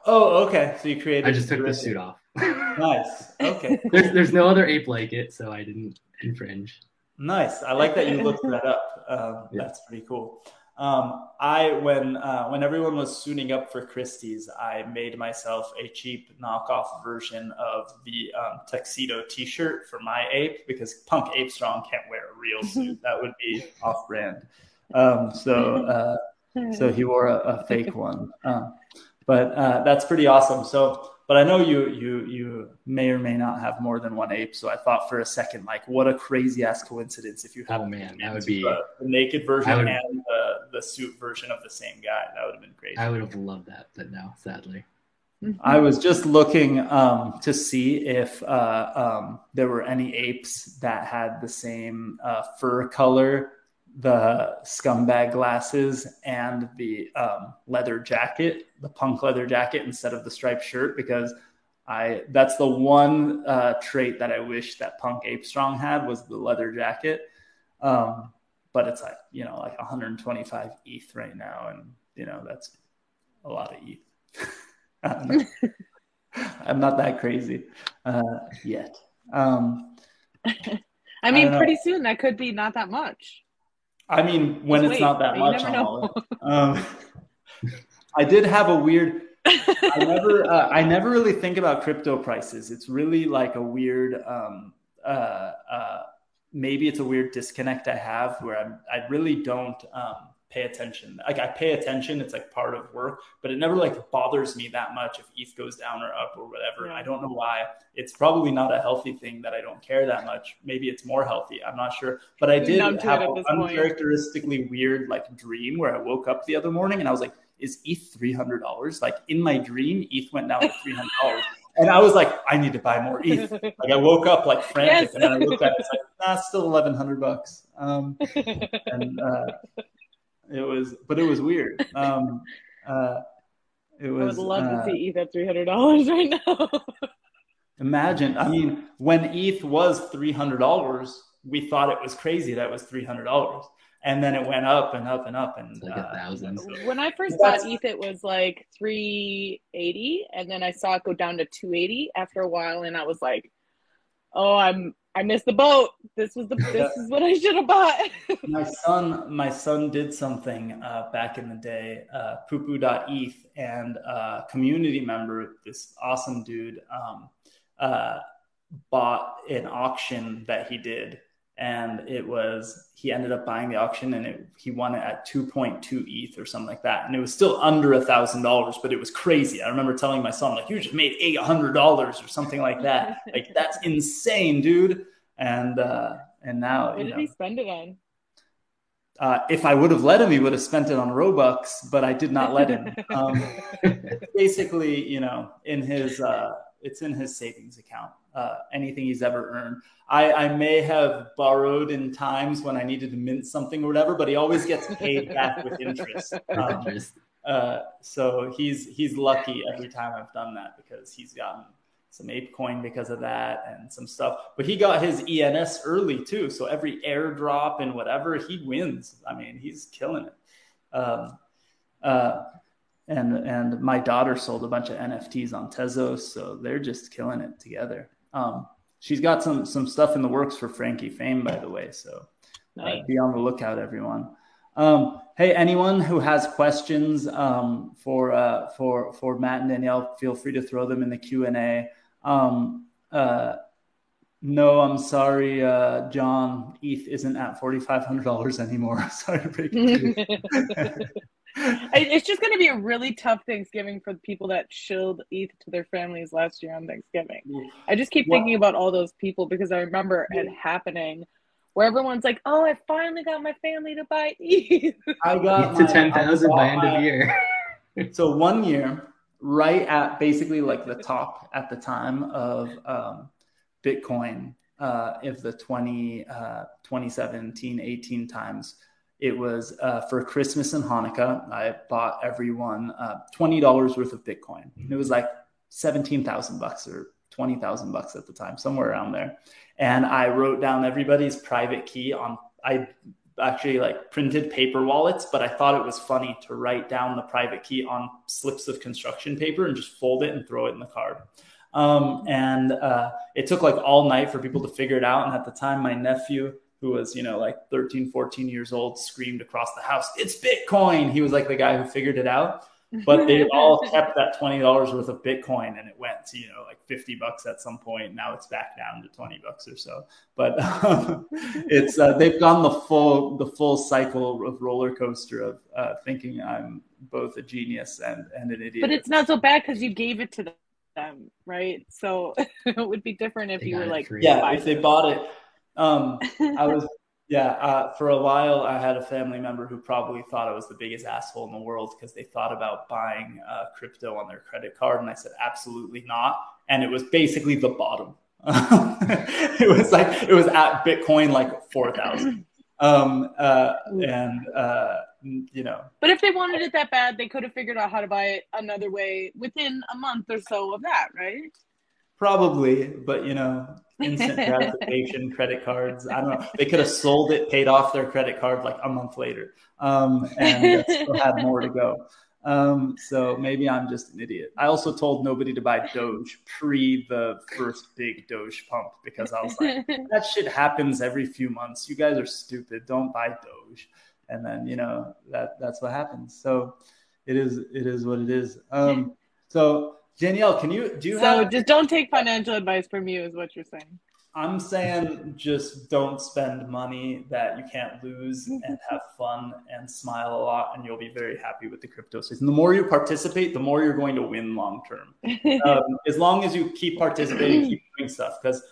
Oh, okay. So you created.
I just took the suit off.
nice. Okay.
there's there's no other ape like it, so I didn't infringe.
Nice. I like that you looked that up. Um, yeah. That's pretty cool. Um, I when uh, when everyone was suiting up for Christie's, I made myself a cheap knockoff version of the um, tuxedo T-shirt for my ape because Punk Ape Strong can't wear a real suit. that would be off-brand. Um, so uh, so he wore a, a fake one. Um, but uh, that's pretty awesome. So but I know you you you may or may not have more than one ape. So I thought for a second, like, what a crazy ass coincidence if you have
oh man, that would be
the, the naked version would, and the, the suit version of the same guy. That would have been great.
I would have loved that, but no, sadly.
I was just looking um, to see if uh, um, there were any apes that had the same uh, fur color the scumbag glasses and the um, leather jacket, the punk leather jacket instead of the striped shirt, because I that's the one uh, trait that I wish that Punk Ape Strong had was the leather jacket. Um, but it's like you know like 125 ETH right now, and you know that's a lot of ETH. I'm not that crazy uh, yet. Um,
I mean, I pretty soon that could be not that much.
I mean, when it's not that much on um, I did have a weird. I never, uh, I never really think about crypto prices. It's really like a weird. Um, uh, uh, maybe it's a weird disconnect I have where I'm, I really don't. Um, pay attention. Like I pay attention, it's like part of work, but it never like bothers me that much if ETH goes down or up or whatever. Yeah. I don't know why. It's probably not a healthy thing that I don't care that much. Maybe it's more healthy. I'm not sure. But I did have an uncharacteristically point. weird like dream where I woke up the other morning and I was like, is ETH three hundred dollars? Like in my dream, ETH went down to three hundred dollars. and I was like, I need to buy more ETH. Like I woke up like frantic, yes. and then I looked at it, it's like, nah, still eleven hundred bucks. Um, and uh, it was, but it was weird. Um, uh, it was.
I would love uh, to see ETH at three hundred dollars right now.
imagine, I mean, when ETH was three hundred dollars, we thought it was crazy that it was three hundred dollars, and then it went up and up and up and
like uh, a thousand.
When I first bought ETH, it was like three eighty, and then I saw it go down to two eighty after a while, and I was like, "Oh, I'm I missed the boat. This was the this is what I should have bought.
my son, my son did something uh, back in the day, uh, poopoo.eth, and a uh, community member, this awesome dude, um, uh, bought an auction that he did and it was he ended up buying the auction and it, he won it at 2.2 ETH or something like that, and it was still under a thousand dollars, but it was crazy. I remember telling my son like, "You just made eight hundred dollars or something like that. like that's insane, dude." And uh, and now
what did know, he spend it on?
Uh, if I would have let him, he would have spent it on Robux, but I did not let him. Um, basically, you know, in his uh, it's in his savings account. Uh, anything he's ever earned. I, I may have borrowed in times when I needed to mint something or whatever, but he always gets paid back with interest. Um, uh, so he's he's lucky every time I've done that because he's gotten some ape coin because of that and some stuff. But he got his ENS early too, so every airdrop and whatever he wins. I mean, he's killing it. Um, uh, and and my daughter sold a bunch of NFTs on Tezos, so they're just killing it together. Um, she's got some some stuff in the works for Frankie Fame, by the way. So uh, be on the lookout, everyone. Um, hey, anyone who has questions um, for uh, for for Matt and Danielle, feel free to throw them in the Q and A. Um, uh, no, I'm sorry, uh, John. ETH isn't at forty five hundred dollars anymore. sorry to break it.
it's just going to be a really tough Thanksgiving for the people that shilled ETH to their families last year on Thanksgiving. I just keep thinking about all those people because I remember it happening where everyone's like, "Oh, I finally got my family to buy ETH."
I got
to ten thousand by end of year.
so one year, right at basically like the top at the time of um, Bitcoin, uh, if the 20, uh, 2017, 18 times it was uh, for Christmas and Hanukkah. I bought everyone uh, twenty dollars worth of Bitcoin. It was like seventeen thousand bucks or twenty thousand bucks at the time, somewhere around there. And I wrote down everybody's private key on. I actually like printed paper wallets, but I thought it was funny to write down the private key on slips of construction paper and just fold it and throw it in the card. Um, and uh, it took like all night for people to figure it out. And at the time, my nephew who was, you know, like 13, 14 years old, screamed across the house, It's Bitcoin. He was like the guy who figured it out. But they all kept that $20 worth of Bitcoin and it went to, you know, like 50 bucks at some point. Now it's back down to 20 bucks or so. But um, it's, uh, they've gone the full, the full cycle of roller coaster of uh, thinking I'm both a genius and, and an idiot.
But it's not so bad because you gave it to them, right? So it would be different if
They
you were like,
free.
yeah, if they bought it. Um, I was, yeah, uh, for a while, I had a family member who probably thought I was the biggest asshole in the world because they thought about buying uh, crypto on their credit card. And I said, absolutely not. And it was basically the bottom. it was like, it was at Bitcoin like 4,000. Um, uh, and, uh, you know,
But if they wanted it that bad, they could have figured out how to buy it another way within a month or so of that, right?
Probably, but you know, instant gratification, credit cards. I don't know. They could have sold it, paid off their credit card like a month later, um, and still had more to go. Um, so maybe I'm just an idiot. I also told nobody to buy Doge pre the first big Doge pump because I was like, that shit happens every few months. You guys are stupid. Don't buy Doge. And then you know that that's what happens. So it is it is what it is. Um, so Danielle, can you do you
so
have?
just don't take financial advice from you, is what you're saying.
I'm saying just don't spend money that you can't lose and have fun and smile a lot, and you'll be very happy with the crypto space. And the more you participate, the more you're going to win long term. Um, as long as you keep participating, keep doing stuff. Because,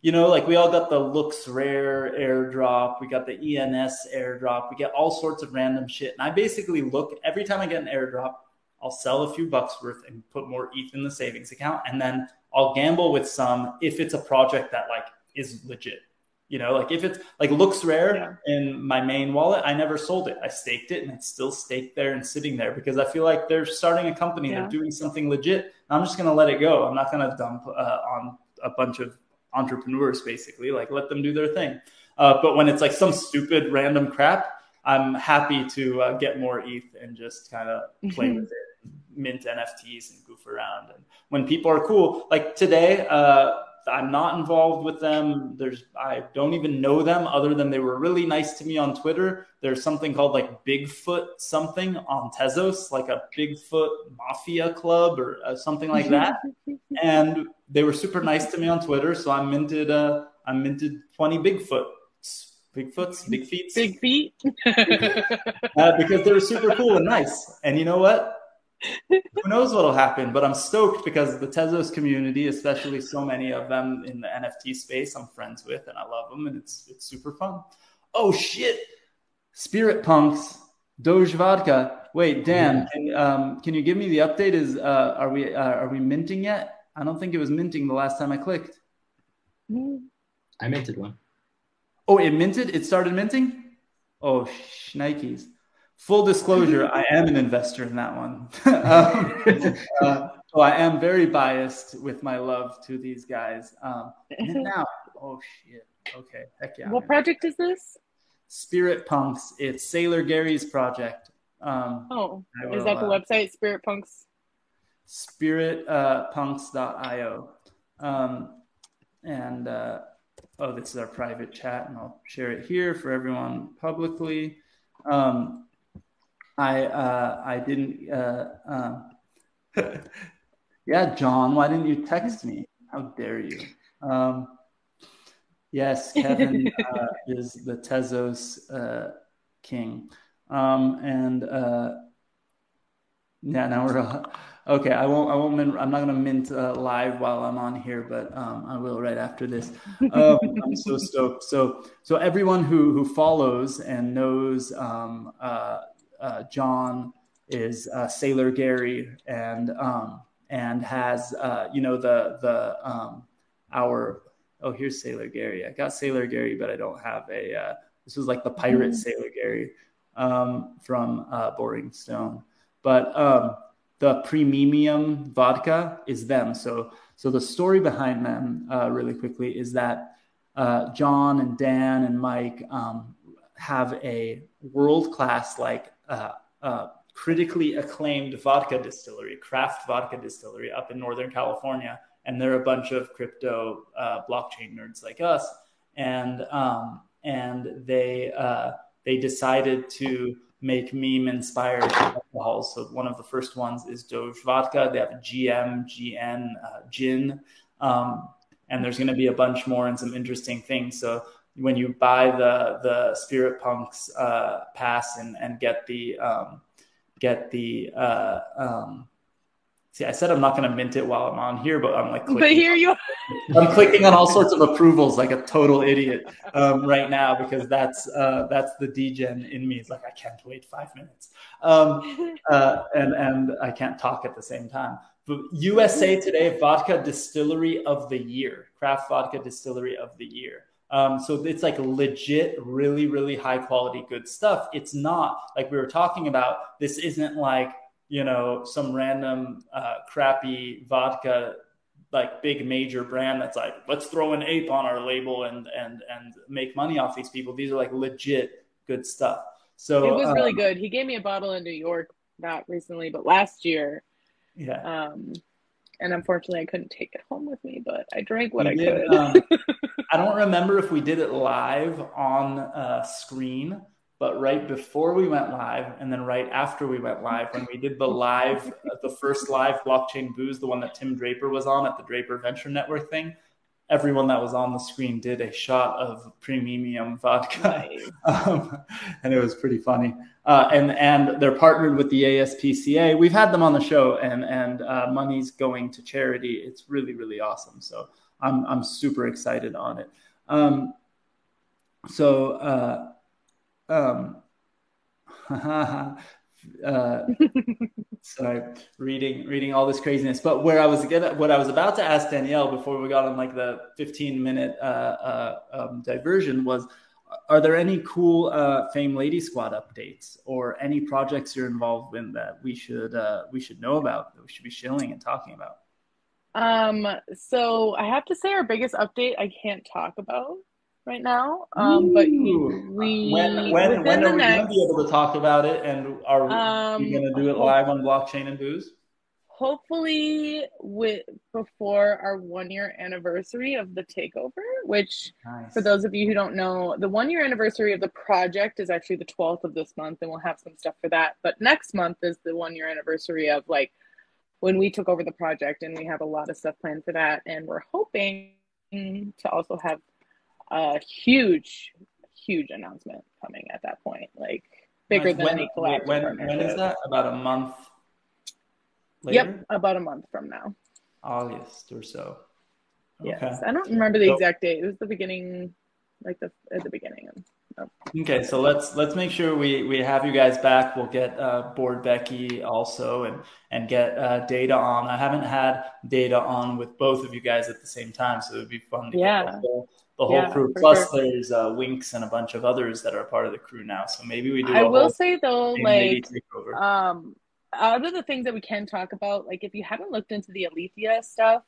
you know, like we all got the Looks Rare airdrop, we got the ENS airdrop, we get all sorts of random shit. And I basically look every time I get an airdrop, I'll sell a few bucks worth and put more ETH in the savings account. And then I'll gamble with some if it's a project that like is legit. You know, like if it's like looks rare in my main wallet, I never sold it. I staked it and it's still staked there and sitting there because I feel like they're starting a company,
Yeah.
they're doing something legit. I'm just going to let it go. I'm not going to dump uh, on a bunch of entrepreneurs, basically. Like let them do their thing. Uh, but when it's like some stupid random crap, I'm happy to uh, get more ETH and just kind of play with it, mint NFTs and goof around. And when people are cool, like today, uh, I'm not involved with them. There's I don't even know them other than they were really nice to me on Twitter. There's something called like Bigfoot something on Tezos, like a Bigfoot mafia club or uh, something like that. and they were super nice to me on Twitter, so I minted uh I minted 20 Bigfoot. Bigfoots, big feet,
Big feet.
uh, because they were super cool and nice. And you know what? Who knows what'll happen? But I'm stoked because the Tezos community, especially so many of them in the NFT space, I'm friends with and I love them, and it's it's super fun. Oh shit! Spirit Punks, Doge Vodka. Wait, Dan, can, um, can you give me the update? Is uh, are we uh, are we minting yet? I don't think it was minting the last time I clicked.
I minted one.
Oh, it minted? It started minting? Oh, shnikes. Full disclosure, I am an investor in that one. um, uh, so I am very biased with my love to these guys. Um, now, oh shit. Okay, heck yeah.
what project is this?
Spirit Punks. It's Sailor Gary's project. Um,
Oh,
I
is that the
uh,
website? Spirit Punks.
spiritpunks.io. Um, and uh, oh, this is our private chat, and I'll share it here for everyone publicly. Um, I uh, I didn't. Uh, um, yeah, John, why didn't you text me? How dare you? Um, yes, Kevin uh, is the Tezos uh, king, um, and uh, yeah, now we're. Uh, Okay, I won't. I won't. Min, I'm not gonna mint uh, live while I'm on here, but um, I will right after this. Um, I'm so stoked. So, so everyone who who follows and knows um, uh, John is uh, Sailor Gary, and um, and has uh, you know the the um, our oh here's Sailor Gary. I got Sailor Gary, but I don't have a uh, This was like the pirate mm-hmm. Sailor Gary um, from uh, Boring Stone. But um, the premium vodka is them. So so the story behind them, uh, really quickly, is that uh, John and Dan and Mike um, have a world class like uh, uh, critically acclaimed vodka distillery, craft vodka distillery up in Northern California. And they're a bunch of crypto uh, blockchain nerds like us. And, um, and they, uh, they decided to make meme inspired alcohols. So one of the first ones is Doge vodka. They have GM, GN, uh, gin. Um, and there's going to be a bunch more and some interesting things. So when you buy the the Spirit Punks uh, pass and and get the um, get the uh, um, see, I said I'm not going to mint it while I'm on here, but I'm like,
clicking. but here you.
I'm clicking on all sorts of approvals like a total idiot um, right now because that's uh, that's the degen in me. It's like I can't wait five minutes, um, uh, and and I can't talk at the same time. But USA Today Vodka Distillery of the Year, Craft Vodka Distillery of the Year. Um, so it's like legit, really, really high quality, good stuff. It's not like we were talking about. This isn't like you know some random uh, crappy vodka, like big major brand that's like let's throw an ape on our label and and and make money off these people. These are like legit good stuff. So
it was um, really good. He gave me a bottle in New York, not recently, but last year.
Yeah.
Um, and unfortunately I couldn't take it home with me, but I drank what I could. um,
I don't remember if we did it live on uh, screen, but right before we went live, and then right after we went live, when we did the live, uh, the first live blockchain booze, the one that Tim Draper was on at the Draper Venture Network thing, everyone that was on the screen did a shot of premium vodka, um, and it was pretty funny. Uh, and and they're partnered with the ASPCA. We've had them on the show, and and uh, money's going to charity. It's really really awesome. So I'm I'm super excited on it. Um, so. Uh, um, uh, sorry, reading reading all this craziness. But where I was gonna, what I was about to ask Danielle before we got on like the 15 minute uh, uh, um, diversion was, are there any cool uh, Fame Lady Squad updates or any projects you're involved in that we should uh, we should know about that we should be shilling and talking about?
Um, so I have to say our biggest update I can't talk about right now. Um, but we
when when, when are we next, to be able to talk about it? And are we, um, going to do it live on blockchain and booze?
Hopefully, with before our one year anniversary of the takeover. Which, nice. for those of you who don't know, the one year anniversary of the project is actually the twelfth of this month, and we'll have some stuff for that. But next month is the one year anniversary of like when we took over the project, and we have a lot of stuff planned for that, and we're hoping to also have a huge, huge announcement coming at that point, like bigger nice. than when, any collaborative
when, when is that? About a month
later? Yep, about a month from now.
August or so.
Okay. Yes, I don't remember the so, exact date. It was the beginning, like the at the beginning of
Okay, so let's let's make sure we we have you guys back. We'll get uh, Bored Becky also and and get uh, data on. I haven't had data on with both of you guys at the same time, so it would be fun to
yeah.
get the whole, the whole yeah, crew. Plus, sure. there's uh, Winks and a bunch of others that are part of the crew now. So maybe we do.
I will say though, like um, out of the things that we can talk about, like if you haven't looked into the Alethea stuff,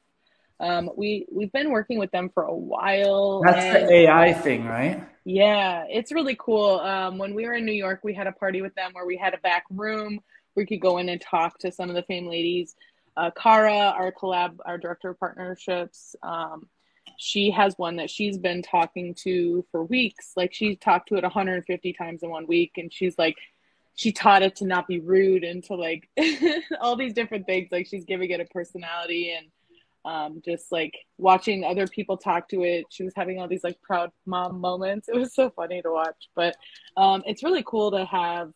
um, we we've been working with them for a while.
That's and, the AI thing, right?
Yeah, it's really cool. Um, when we were in New York, we had a party with them where we had a back room we could go in and talk to some of the fame ladies. Uh, Kara, our collab, our director of partnerships, um, she has one that she's been talking to for weeks. Like she talked to it 150 times in one week, and she's like, she taught it to not be rude and to like all these different things. Like she's giving it a personality and um, just like watching other people talk to it. She was having all these like proud mom moments. It was so funny to watch, but um, it's really cool to have,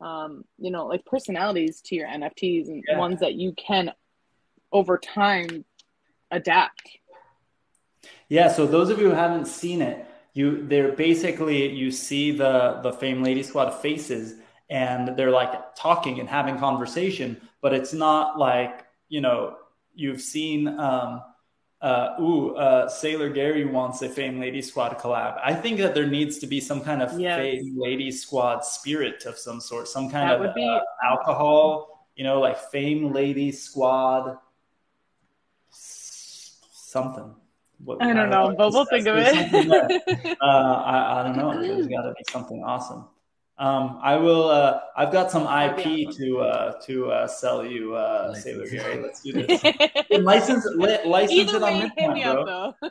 um, you know, like personalities to your NFTs and yeah. ones that you can over time adapt.
Yeah. So those of you who haven't seen it, you they're basically you see the the Fame Lady Squad faces and they're like talking and having conversation, but it's not like you know you've seen um, uh, ooh, uh, Sailor Gary wants a Fame Lady Squad collab. I think that there needs to be some kind of
Yes.
Fame Lady Squad spirit of some sort, some kind
That
of
would be-
uh, alcohol, you know, like Fame Lady Squad, something. What-
I don't know, but we'll think of
there's something there.
it.
uh, I, I don't know. There's got to be something awesome. Um, I will. Uh, I've got some IP to uh, to uh, sell you, uh, Sailor Gary. Let's do this. license li- license
Either
it on midpoint, bro.
up.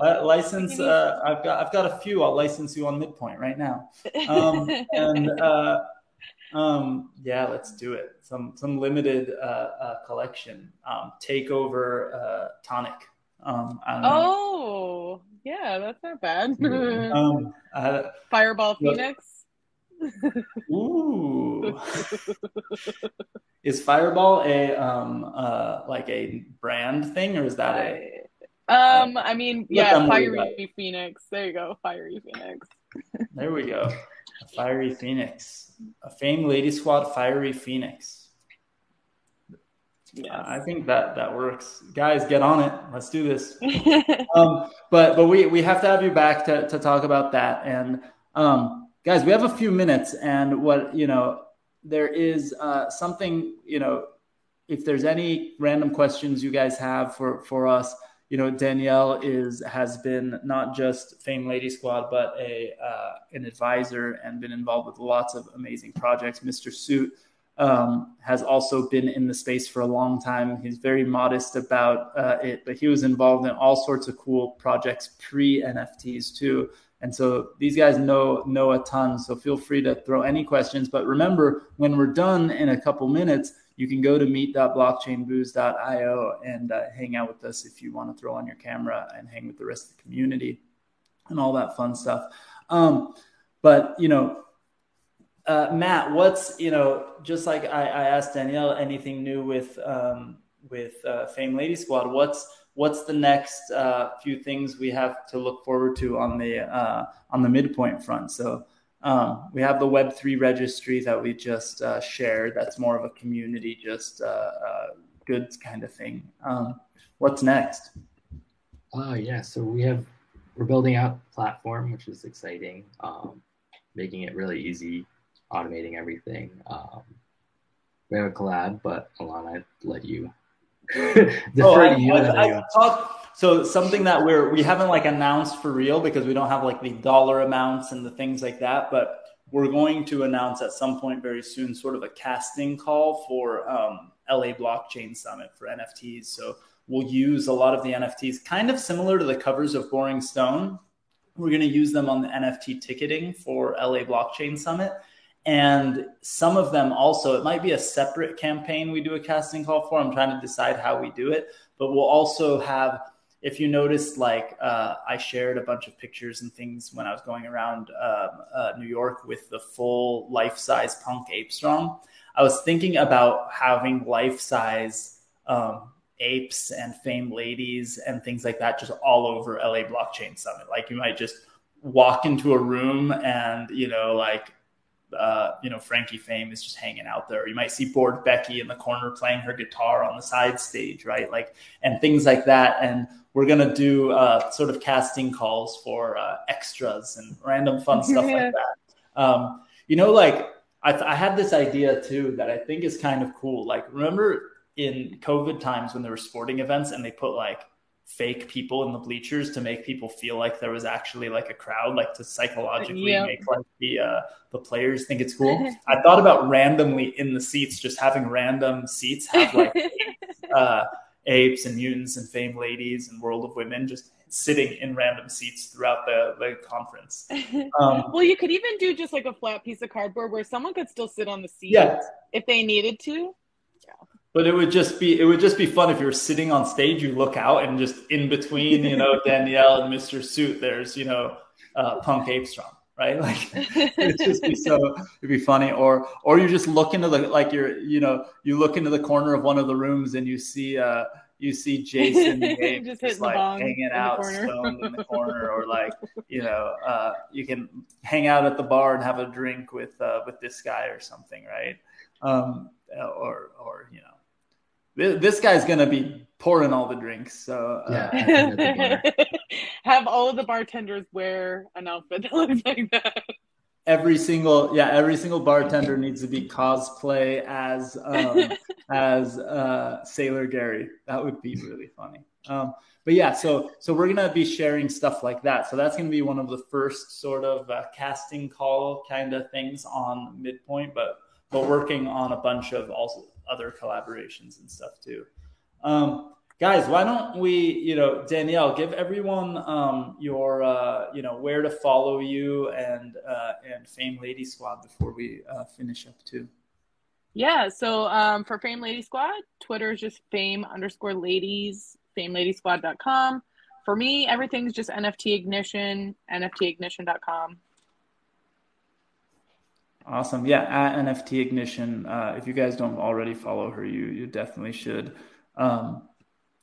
Uh, license. Uh, I've got. I've got a few. I'll license you on midpoint right now. Um, and uh, um, yeah, let's do it. Some some limited uh, uh, collection. Um, takeover uh, tonic. Um, I don't know.
oh, yeah, that's not bad.
Um, uh,
Fireball
Look.
Phoenix.
Ooh. is Fireball a um uh like a brand thing or is that a
Um, I mean, yeah, Fiery Phoenix. There you go, Fiery Phoenix.
there we go. A fiery phoenix. A famed lady squad fiery phoenix.
Yes.
I think that that works. Guys, get on it. Let's do this. um, but but we we have to have you back to, to talk about that. And um, guys, we have a few minutes, and what you know, there is uh, something you know, if there's any random questions you guys have for for us, you know, Danielle is has been not just Fame Lady Squad, but a uh, an advisor and been involved with lots of amazing projects. Mr. Suit um, has also been in the space for a long time. He's very modest about uh, it, but he was involved in all sorts of cool projects pre NFTs too. And so these guys know know a ton. So feel free to throw any questions. But remember, when we're done in a couple minutes, you can go to meet.blockchainbooze.io and uh, hang out with us if you want to throw on your camera and hang with the rest of the community and all that fun stuff. Um, but you know, uh, Matt, what's you know, just like I, I asked Danielle, anything new with um, with uh, Fame Lady Squad? What's what's the next uh, few things we have to look forward to on the uh, on the midpoint front? So um, we have the Web three registry that we just uh, shared. That's more of a community, just uh, uh, goods kind of thing. Um, what's next?
Oh yeah, so we have we're building out platform, which is exciting. Um, making it really easy, automating everything. Um, we have a collab, but Alana, I'd let you
Oh, I, I, I talked, so something that we're we haven't like announced for real because we don't have like the dollar amounts and the things like that, but we're going to announce at some point very soon sort of a casting call for um, LA Blockchain Summit for NFTs. So we'll use a lot of the NFTs, kind of similar to the covers of Boring Stone. We're going to use them on the NFT ticketing for LA Blockchain Summit. And some of them also, it might be a separate campaign we do a casting call for. I'm trying to decide how we do it. But we'll also have, if you noticed, like uh, I shared a bunch of pictures and things when I was going around um, uh, New York with the full life size punk ape strong. I was thinking about having life size um, apes and fame ladies and things like that just all over LA Blockchain Summit. Like you might just walk into a room and, you know, like, uh, you know, Frankie Fame is just hanging out there. You might see Bored Becky in the corner playing her guitar on the side stage, right? Like, and things like that. And we're going to do uh, sort of casting calls for uh, extras and random fun stuff
Yeah.
like that. Um, you know, like, I, I had this idea too that I think is kind of cool. Like, remember in COVID times when there were sporting events and they put like fake people in the bleachers to make people feel like there was actually like a crowd, like to psychologically
Yep.
make like the uh, the players think it's cool. I thought about randomly in the seats, just having random seats have like uh, apes and mutants and fame ladies and world of women just sitting in random seats throughout the, the conference. Um,
well, you could even do just like a flat piece of cardboard where someone could still sit on the seat
yeah,
if they needed to.
But it would just be it would just be fun if you're sitting on stage, you look out and just in between, you know, Danielle and Mr. Suit, there's you know, uh, Punk Ape Strong, right? Like it'd just be so it'd be funny. Or or you just look into the like you're you know you look into the corner of one of the rooms and you see uh you see Jason the
Just
just, like hanging out stoned in the corner, or like you know uh, you can hang out at the bar and have a drink with uh, with this guy or something, right? Um, or or you know this guy's going to be pouring all the drinks. So uh,
Yeah.
Have all of the bartenders wear an outfit that looks like that.
every single yeah every single bartender needs to be cosplay as um, as uh, Sailor Gary. That would be really funny. Um, but yeah, so so we're gonna be sharing stuff like that. So that's gonna be one of the first sort of uh, casting call kind of things on Midpoint, but but working on a bunch of also other collaborations and stuff too. Um, guys, why don't we, you know, Danielle, give everyone um, your, uh, you know, where to follow you and uh, and Fame Lady Squad before we uh, finish up too.
Yeah, so um, for Fame Lady Squad, Twitter is just fame underscore ladies, fameladysquad.com. For me, everything's just NFT Ignition, NFTignition.com.
Awesome. Yeah, at NFT Ignition. Uh, if you guys don't already follow her, you you definitely should. Um,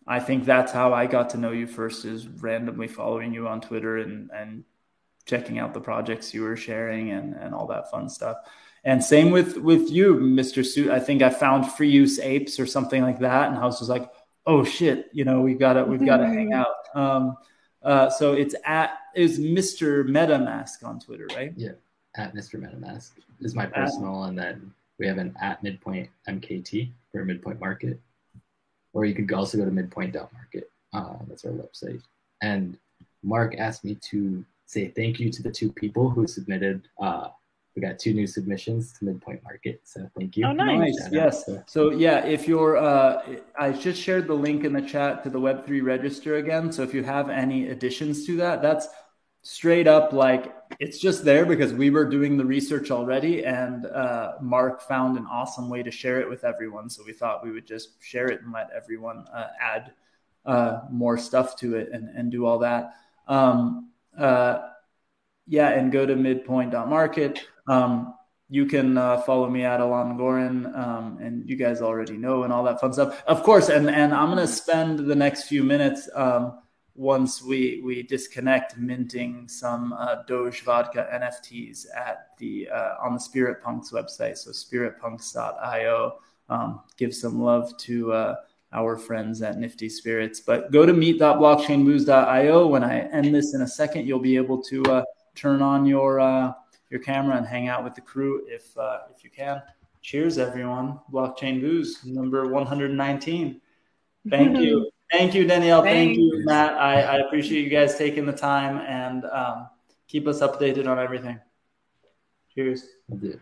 I think that's how I got to know you first is randomly following you on Twitter and and checking out the projects you were sharing and and all that fun stuff. And same with with you, Mr. Suit. I think I found free use apes or something like that, and I was just like, oh shit, you know, we've gotta we've got to hang out. Um, uh, so it's at is Mr. MetaMask on Twitter, right?
Yeah, at Mr. MetaMask is my personal, and then we have an at Midpoint MKT for Midpoint Market, or you could also go to midpoint.market. Uh, that's our website. And Mark asked me to say thank you to the two people who submitted. Uh, we got two new submissions to Midpoint Market, so thank you.
Oh, nice.
Nice. Yes. So yeah, if you're, uh, I just shared the link in the chat to the Web3 register again. So if you have any additions to that, that's straight up like it's just there because we were doing the research already, and uh, Mark found an awesome way to share it with everyone. So we thought we would just share it and let everyone uh, add uh, more stuff to it and, and do all that. Um, uh, yeah, and go to midpoint.market. Um, you can uh, follow me at Alon Gorin, um, and you guys already know and all that fun stuff. Of course, and and I'm gonna spend the next few minutes um, once we we disconnect minting some uh, Doge Vodka NFTs at the uh, on the Spirit Punks website. So spiritpunks.io. Um, give some love to uh, our friends at Nifty Spirits. But go to meet.blockchainbooze.io. When I end this in a second, you'll be able to uh, turn on your uh, your camera and hang out with the crew if uh, if you can. Cheers, everyone! Blockchain Booze number 119. Thank you, thank you, Danielle. Thank you, Matt. I, I appreciate you guys taking the time and um, keep us updated on everything. Cheers.
We'll do.